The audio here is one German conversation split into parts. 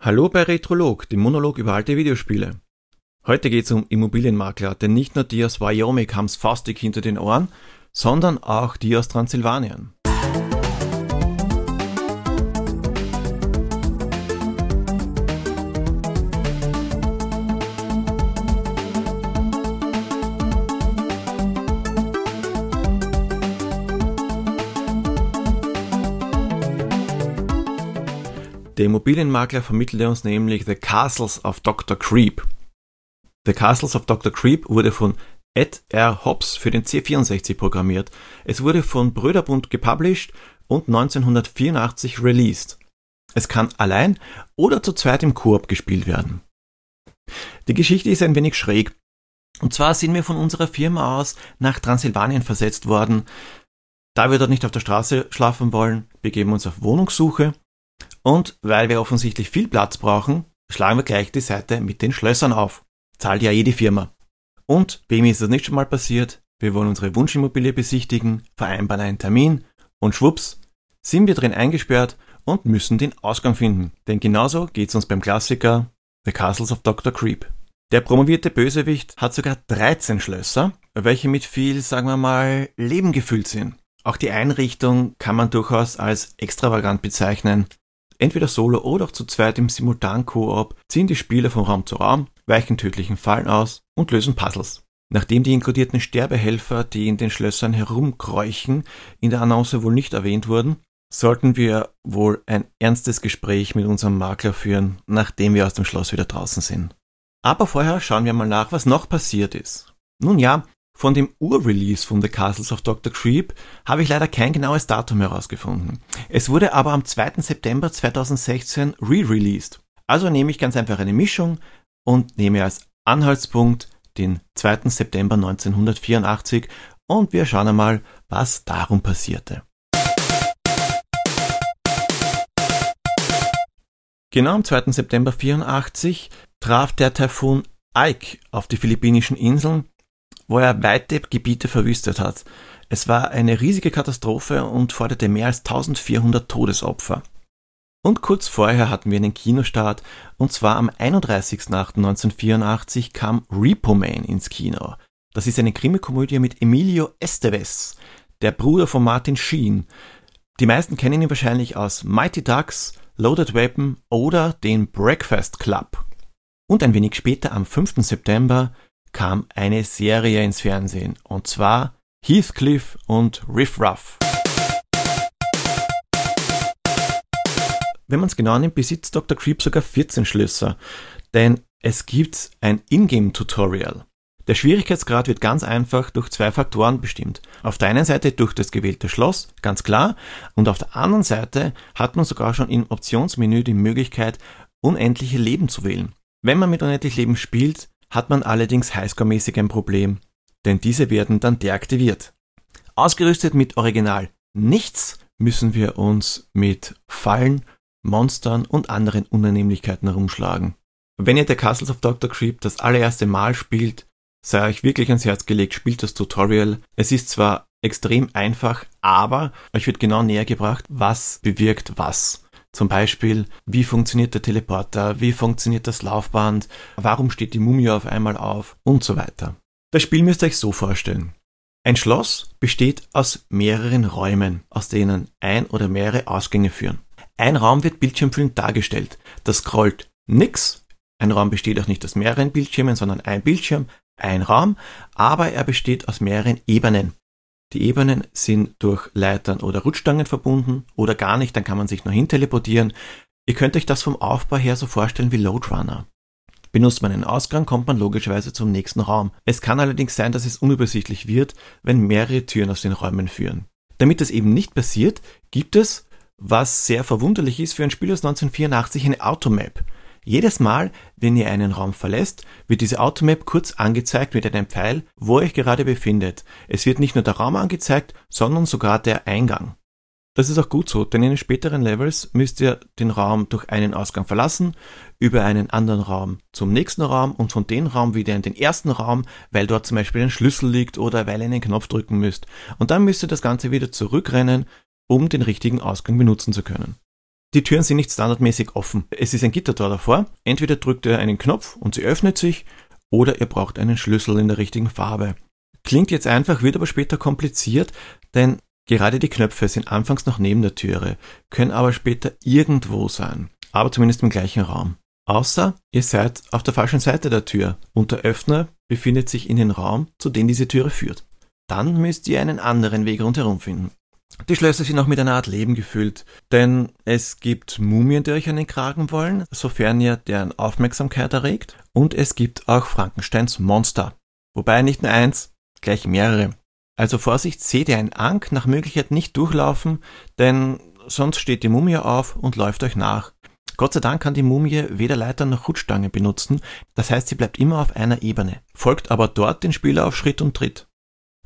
Hallo bei Retrolog, dem Monolog über alte Videospiele. Heute geht es um Immobilienmakler, denn nicht nur die aus Wyoming haben's faustig hinter den Ohren, sondern auch die aus Transsilvanien. Der Immobilienmakler vermittelte uns nämlich The Castles of Dr. Creep. The Castles of Dr. Creep wurde von Ed R. Hobbs für den C64 programmiert. Es wurde von Bröderbund gepublished und 1984 released. Es kann allein oder zu zweit im Koop gespielt werden. Die Geschichte ist ein wenig schräg. Und zwar sind wir von unserer Firma aus nach Transsilvanien versetzt worden. Da wir dort nicht auf der Straße schlafen wollen, begeben uns auf Wohnungssuche und weil wir offensichtlich viel Platz brauchen, schlagen wir gleich die Seite mit den Schlössern auf. Zahlt ja eh die Firma. Und wem ist das nicht schon mal passiert? Wir wollen unsere Wunschimmobilie besichtigen, vereinbaren einen Termin und schwupps, sind wir drin eingesperrt und müssen den Ausgang finden. Denn genauso geht's uns beim Klassiker The Castles of Dr. Creep. Der promovierte Bösewicht hat sogar 13 Schlösser, welche mit viel, sagen wir mal, Leben gefüllt sind. Auch die Einrichtung kann man durchaus als extravagant bezeichnen. Entweder solo oder auch zu zweit im Simultan-Koop ziehen die Spieler von Raum zu Raum, weichen tödlichen Fallen aus und lösen Puzzles. Nachdem die inkludierten Sterbehelfer, die in den Schlössern herumkräuchen, in der Annonce wohl nicht erwähnt wurden, sollten wir wohl ein ernstes Gespräch mit unserem Makler führen, nachdem wir aus dem Schloss wieder draußen sind. Aber vorher schauen wir mal nach, was noch passiert ist. Nun ja, von dem Ur-Release von The Castles of Dr. Creep habe ich leider kein genaues Datum herausgefunden. Es wurde aber am 2. September 2016 re-released. Also nehme ich ganz einfach eine Mischung und nehme als Anhaltspunkt den 2. September 1984 und wir schauen einmal, was darum passierte. Genau am 2. September 84 traf der Taifun Ike auf die philippinischen Inseln wo er weite Gebiete verwüstet hat. Es war eine riesige Katastrophe und forderte mehr als 1400 Todesopfer. Und kurz vorher hatten wir einen Kinostart, und zwar am 31.08.1984 kam Repo Man ins Kino. Das ist eine Krimikomödie mit Emilio Estevez, der Bruder von Martin Sheen. Die meisten kennen ihn wahrscheinlich aus Mighty Ducks, Loaded Weapon oder den Breakfast Club. Und ein wenig später, am 5. September, kam eine Serie ins Fernsehen und zwar Heathcliff und Riff Ruff. Wenn man es genau nimmt, besitzt Dr. Creep sogar 14 Schlösser, denn es gibt ein Ingame-Tutorial. Der Schwierigkeitsgrad wird ganz einfach durch zwei Faktoren bestimmt. Auf der einen Seite durch das gewählte Schloss, ganz klar, und auf der anderen Seite hat man sogar schon im Optionsmenü die Möglichkeit, unendliche Leben zu wählen. Wenn man mit unendlich Leben spielt, hat man allerdings Highscore-mäßig ein Problem, denn diese werden dann deaktiviert. Ausgerüstet mit Original nichts müssen wir uns mit Fallen, Monstern und anderen Unannehmlichkeiten herumschlagen. Wenn ihr der Castles of Dr. Creep das allererste Mal spielt, sei euch wirklich ans Herz gelegt, spielt das Tutorial. Es ist zwar extrem einfach, aber euch wird genau näher gebracht, was bewirkt was. Zum Beispiel, wie funktioniert der Teleporter, wie funktioniert das Laufband, warum steht die Mumie auf einmal auf und so weiter. Das Spiel müsst ihr euch so vorstellen. Ein Schloss besteht aus mehreren Räumen, aus denen ein oder mehrere Ausgänge führen. Ein Raum wird bildschirmfüllend dargestellt. Das scrollt nix. Ein Raum besteht auch nicht aus mehreren Bildschirmen, sondern ein Bildschirm, ein Raum, aber er besteht aus mehreren Ebenen. Die Ebenen sind durch Leitern oder Rutschstangen verbunden oder gar nicht, dann kann man sich nur hin teleportieren. Ihr könnt euch das vom Aufbau her so vorstellen wie Loadrunner. Benutzt man einen Ausgang, kommt man logischerweise zum nächsten Raum. Es kann allerdings sein, dass es unübersichtlich wird, wenn mehrere Türen aus den Räumen führen. Damit das eben nicht passiert, gibt es, was sehr verwunderlich ist für ein Spiel aus 1984, eine Automap. Jedes Mal, wenn ihr einen Raum verlässt, wird diese Automap kurz angezeigt mit einem Pfeil, wo ihr euch gerade befindet. Es wird nicht nur der Raum angezeigt, sondern sogar der Eingang. Das ist auch gut so, denn in den späteren Levels müsst ihr den Raum durch einen Ausgang verlassen, über einen anderen Raum zum nächsten Raum und von dem Raum wieder in den ersten Raum, weil dort zum Beispiel ein Schlüssel liegt oder weil ihr einen Knopf drücken müsst. Und dann müsst ihr das Ganze wieder zurückrennen, um den richtigen Ausgang benutzen zu können. Die Türen sind nicht standardmäßig offen. Es ist ein Gittertor davor. Entweder drückt ihr einen Knopf und sie öffnet sich, oder ihr braucht einen Schlüssel in der richtigen Farbe. Klingt jetzt einfach, wird aber später kompliziert, denn gerade die Knöpfe sind anfangs noch neben der Türe, können aber später irgendwo sein, aber zumindest im gleichen Raum. Außer ihr seid auf der falschen Seite der Tür und der Öffner befindet sich in den Raum, zu dem diese Türe führt. Dann müsst ihr einen anderen Weg rundherum finden. Die Schlösser sind auch mit einer Art Leben gefüllt, denn es gibt Mumien, die euch an den Kragen wollen, sofern ihr deren Aufmerksamkeit erregt, und es gibt auch Frankensteins Monster. Wobei nicht nur eins, gleich mehrere. Also Vorsicht, seht ihr ein Ank nach Möglichkeit nicht durchlaufen, denn sonst steht die Mumie auf und läuft euch nach. Gott sei Dank kann die Mumie weder Leiter noch Rutschstange benutzen, das heißt, sie bleibt immer auf einer Ebene, folgt aber dort den Spieler auf Schritt und Tritt.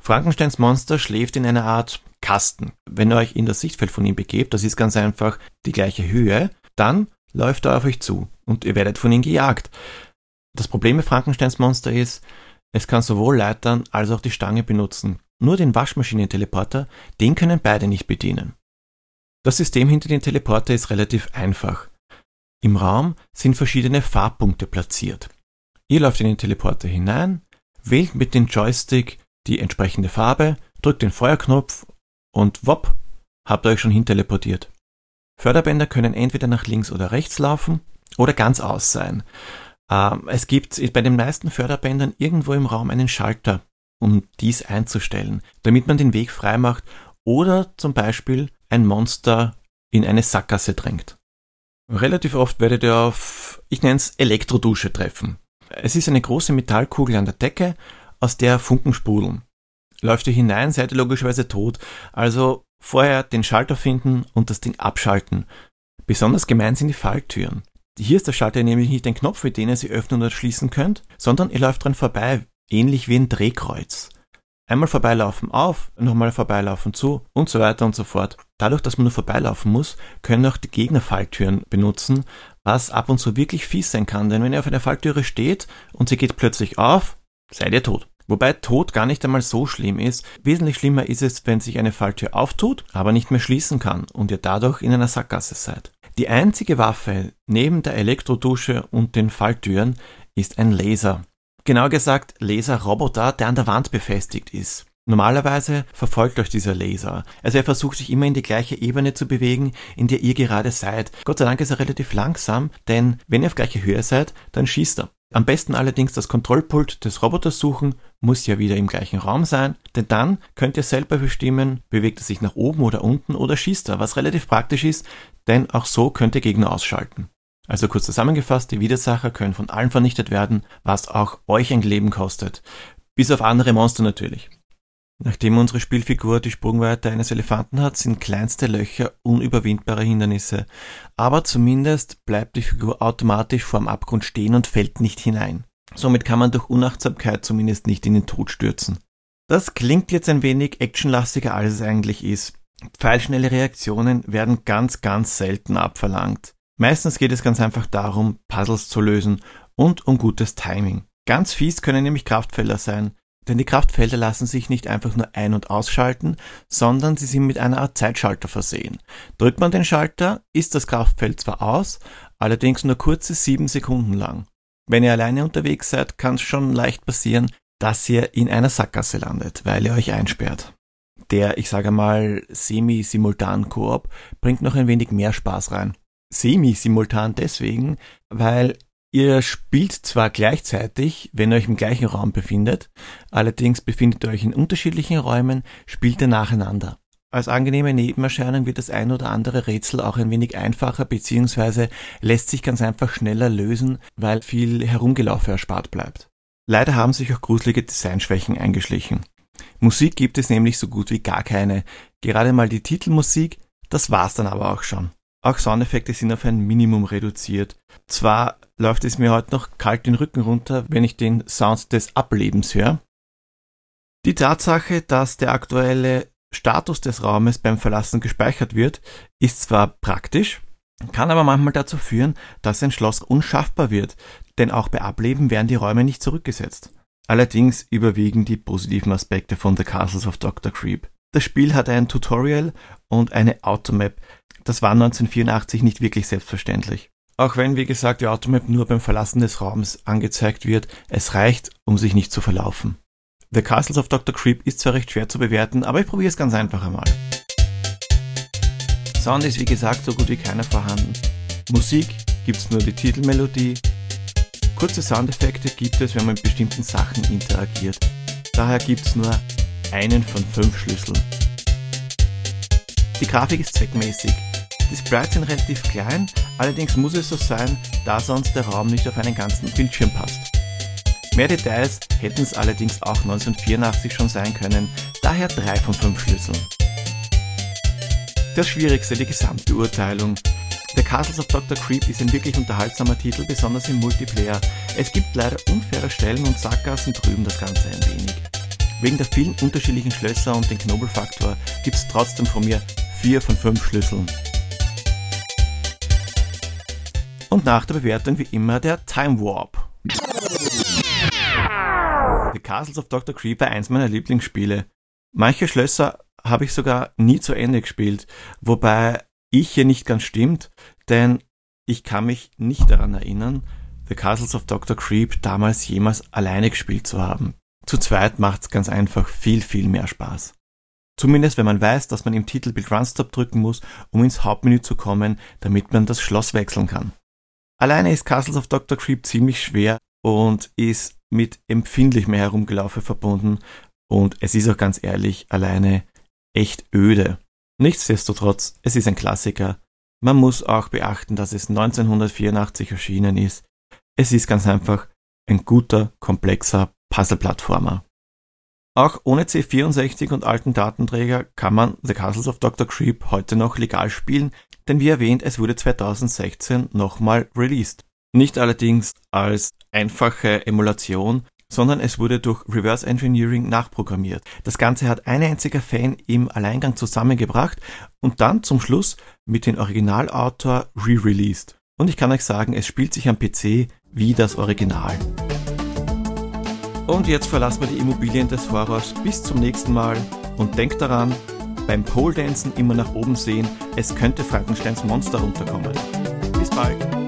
Frankensteins Monster schläft in einer Art Kasten. Wenn ihr euch in das Sichtfeld von ihm begebt, das ist ganz einfach die gleiche Höhe, dann läuft er auf euch zu und ihr werdet von ihm gejagt. Das Problem mit Frankensteins Monster ist, es kann sowohl Leitern als auch die Stange benutzen. Nur den Waschmaschinen-Teleporter, den können beide nicht bedienen. Das System hinter dem Teleporter ist relativ einfach. Im Raum sind verschiedene Farbpunkte platziert. Ihr läuft in den Teleporter hinein, wählt mit dem Joystick die entsprechende Farbe, drückt den Feuerknopf und wopp, habt ihr euch schon hinteleportiert. Förderbänder können entweder nach links oder rechts laufen oder ganz aus sein. Ähm, es gibt bei den meisten Förderbändern irgendwo im Raum einen Schalter, um dies einzustellen, damit man den Weg frei macht oder zum Beispiel ein Monster in eine Sackgasse drängt. Relativ oft werdet ihr auf, ich nenne es Elektrodusche treffen. Es ist eine große Metallkugel an der Decke, aus der Funken sprudeln. Läuft ihr hinein, seid ihr logischerweise tot, also vorher den Schalter finden und das Ding abschalten. Besonders gemein sind die Falltüren. Hier ist der Schalter nämlich nicht ein Knopf, mit dem ihr sie öffnen oder schließen könnt, sondern ihr läuft dran vorbei, ähnlich wie ein Drehkreuz. Einmal vorbeilaufen auf, nochmal vorbeilaufen zu und so weiter und so fort. Dadurch, dass man nur vorbeilaufen muss, können auch die Gegner Falltüren benutzen, was ab und zu wirklich fies sein kann, denn wenn ihr auf einer Falltüre steht und sie geht plötzlich auf, seid ihr tot. Wobei Tod gar nicht einmal so schlimm ist. Wesentlich schlimmer ist es, wenn sich eine Falltür auftut, aber nicht mehr schließen kann und ihr dadurch in einer Sackgasse seid. Die einzige Waffe neben der Elektrodusche und den Falltüren ist ein Laser. Genau gesagt Laserroboter, der an der Wand befestigt ist. Normalerweise verfolgt euch dieser Laser. Also er versucht sich immer in die gleiche Ebene zu bewegen, in der ihr gerade seid. Gott sei Dank ist er relativ langsam, denn wenn ihr auf gleicher Höhe seid, dann schießt er. Am besten allerdings das Kontrollpult des Roboters suchen, muss ja wieder im gleichen Raum sein, denn dann könnt ihr selber bestimmen, bewegt er sich nach oben oder unten oder schießt er, was relativ praktisch ist, denn auch so könnt ihr Gegner ausschalten. Also kurz zusammengefasst, die Widersacher können von allen vernichtet werden, was auch euch ein Leben kostet. Bis auf andere Monster natürlich. Nachdem unsere Spielfigur die Sprungweite eines Elefanten hat, sind kleinste Löcher unüberwindbare Hindernisse. Aber zumindest bleibt die Figur automatisch vorm Abgrund stehen und fällt nicht hinein. Somit kann man durch Unachtsamkeit zumindest nicht in den Tod stürzen. Das klingt jetzt ein wenig actionlastiger als es eigentlich ist. Pfeilschnelle Reaktionen werden ganz, ganz selten abverlangt. Meistens geht es ganz einfach darum, Puzzles zu lösen und um gutes Timing. Ganz fies können nämlich Kraftfelder sein. Denn die Kraftfelder lassen sich nicht einfach nur ein- und ausschalten, sondern sie sind mit einer Art Zeitschalter versehen. Drückt man den Schalter, ist das Kraftfeld zwar aus, allerdings nur kurze sieben Sekunden lang. Wenn ihr alleine unterwegs seid, kann es schon leicht passieren, dass ihr in einer Sackgasse landet, weil ihr euch einsperrt. Der, ich sage mal, semi-simultan Koop bringt noch ein wenig mehr Spaß rein. Semi-simultan deswegen, weil Ihr spielt zwar gleichzeitig, wenn ihr euch im gleichen Raum befindet, allerdings befindet ihr euch in unterschiedlichen Räumen, spielt ihr nacheinander. Als angenehme Nebenerscheinung wird das ein oder andere Rätsel auch ein wenig einfacher bzw. lässt sich ganz einfach schneller lösen, weil viel Herumgelaufe erspart bleibt. Leider haben sich auch gruselige Designschwächen eingeschlichen. Musik gibt es nämlich so gut wie gar keine. Gerade mal die Titelmusik, das war's dann aber auch schon. Auch Soundeffekte sind auf ein Minimum reduziert. Zwar läuft es mir heute noch kalt den Rücken runter, wenn ich den Sound des Ablebens höre. Die Tatsache, dass der aktuelle Status des Raumes beim Verlassen gespeichert wird, ist zwar praktisch, kann aber manchmal dazu führen, dass ein Schloss unschaffbar wird, denn auch bei Ableben werden die Räume nicht zurückgesetzt. Allerdings überwiegen die positiven Aspekte von The Castles of Dr. Creep. Das Spiel hat ein Tutorial und eine Automap. Das war 1984 nicht wirklich selbstverständlich. Auch wenn, wie gesagt, die Automap nur beim Verlassen des Raums angezeigt wird, es reicht, um sich nicht zu verlaufen. The Castles of Dr. Creep ist zwar recht schwer zu bewerten, aber ich probiere es ganz einfach einmal. Sound ist wie gesagt so gut wie keiner vorhanden. Musik gibt's nur die Titelmelodie. Kurze Soundeffekte gibt es, wenn man mit bestimmten Sachen interagiert. Daher gibt's nur einen von fünf Schlüsseln. Die Grafik ist zweckmäßig. Die Sprites sind relativ klein, allerdings muss es so sein, da sonst der Raum nicht auf einen ganzen Bildschirm passt. Mehr Details hätten es allerdings auch 1984 schon sein können, daher drei von fünf Schlüsseln. Das Schwierigste, die Gesamtbeurteilung. The Castles of Dr. Creep ist ein wirklich unterhaltsamer Titel, besonders im Multiplayer. Es gibt leider unfaire Stellen und Sackgassen trüben das Ganze ein wenig. Wegen der vielen unterschiedlichen Schlösser und den Knobelfaktor gibt es trotzdem von mir 4 von 5 Schlüsseln. Und nach der Bewertung wie immer der Time Warp. The Castles of Dr. Creep war eins meiner Lieblingsspiele. Manche Schlösser habe ich sogar nie zu Ende gespielt, wobei ich hier nicht ganz stimmt, denn ich kann mich nicht daran erinnern, The Castles of Dr. Creep damals jemals alleine gespielt zu haben. Zu zweit macht's ganz einfach viel, viel mehr Spaß. Zumindest wenn man weiß, dass man im Titelbild Runstop drücken muss, um ins Hauptmenü zu kommen, damit man das Schloss wechseln kann. Alleine ist Castles of Dr. Creep ziemlich schwer und ist mit empfindlich mehr Herumgelaufe verbunden und es ist auch ganz ehrlich alleine echt öde. Nichtsdestotrotz, es ist ein Klassiker. Man muss auch beachten, dass es 1984 erschienen ist. Es ist ganz einfach ein guter, komplexer Puzzle-Plattformer. Auch ohne C64 und alten Datenträger kann man The Castles of Dr. Creep heute noch legal spielen, denn wie erwähnt, es wurde 2016 nochmal released. Nicht allerdings als einfache Emulation, sondern es wurde durch Reverse Engineering nachprogrammiert. Das Ganze hat ein einziger Fan im Alleingang zusammengebracht und dann zum Schluss mit dem Originalautor re-released. Und ich kann euch sagen, es spielt sich am PC wie das Original. Und jetzt verlassen wir die Immobilien des Horrors. Bis zum nächsten Mal und denkt daran, beim Pole Dancen immer nach oben sehen, es könnte Frankensteins Monster runterkommen. Bis bald!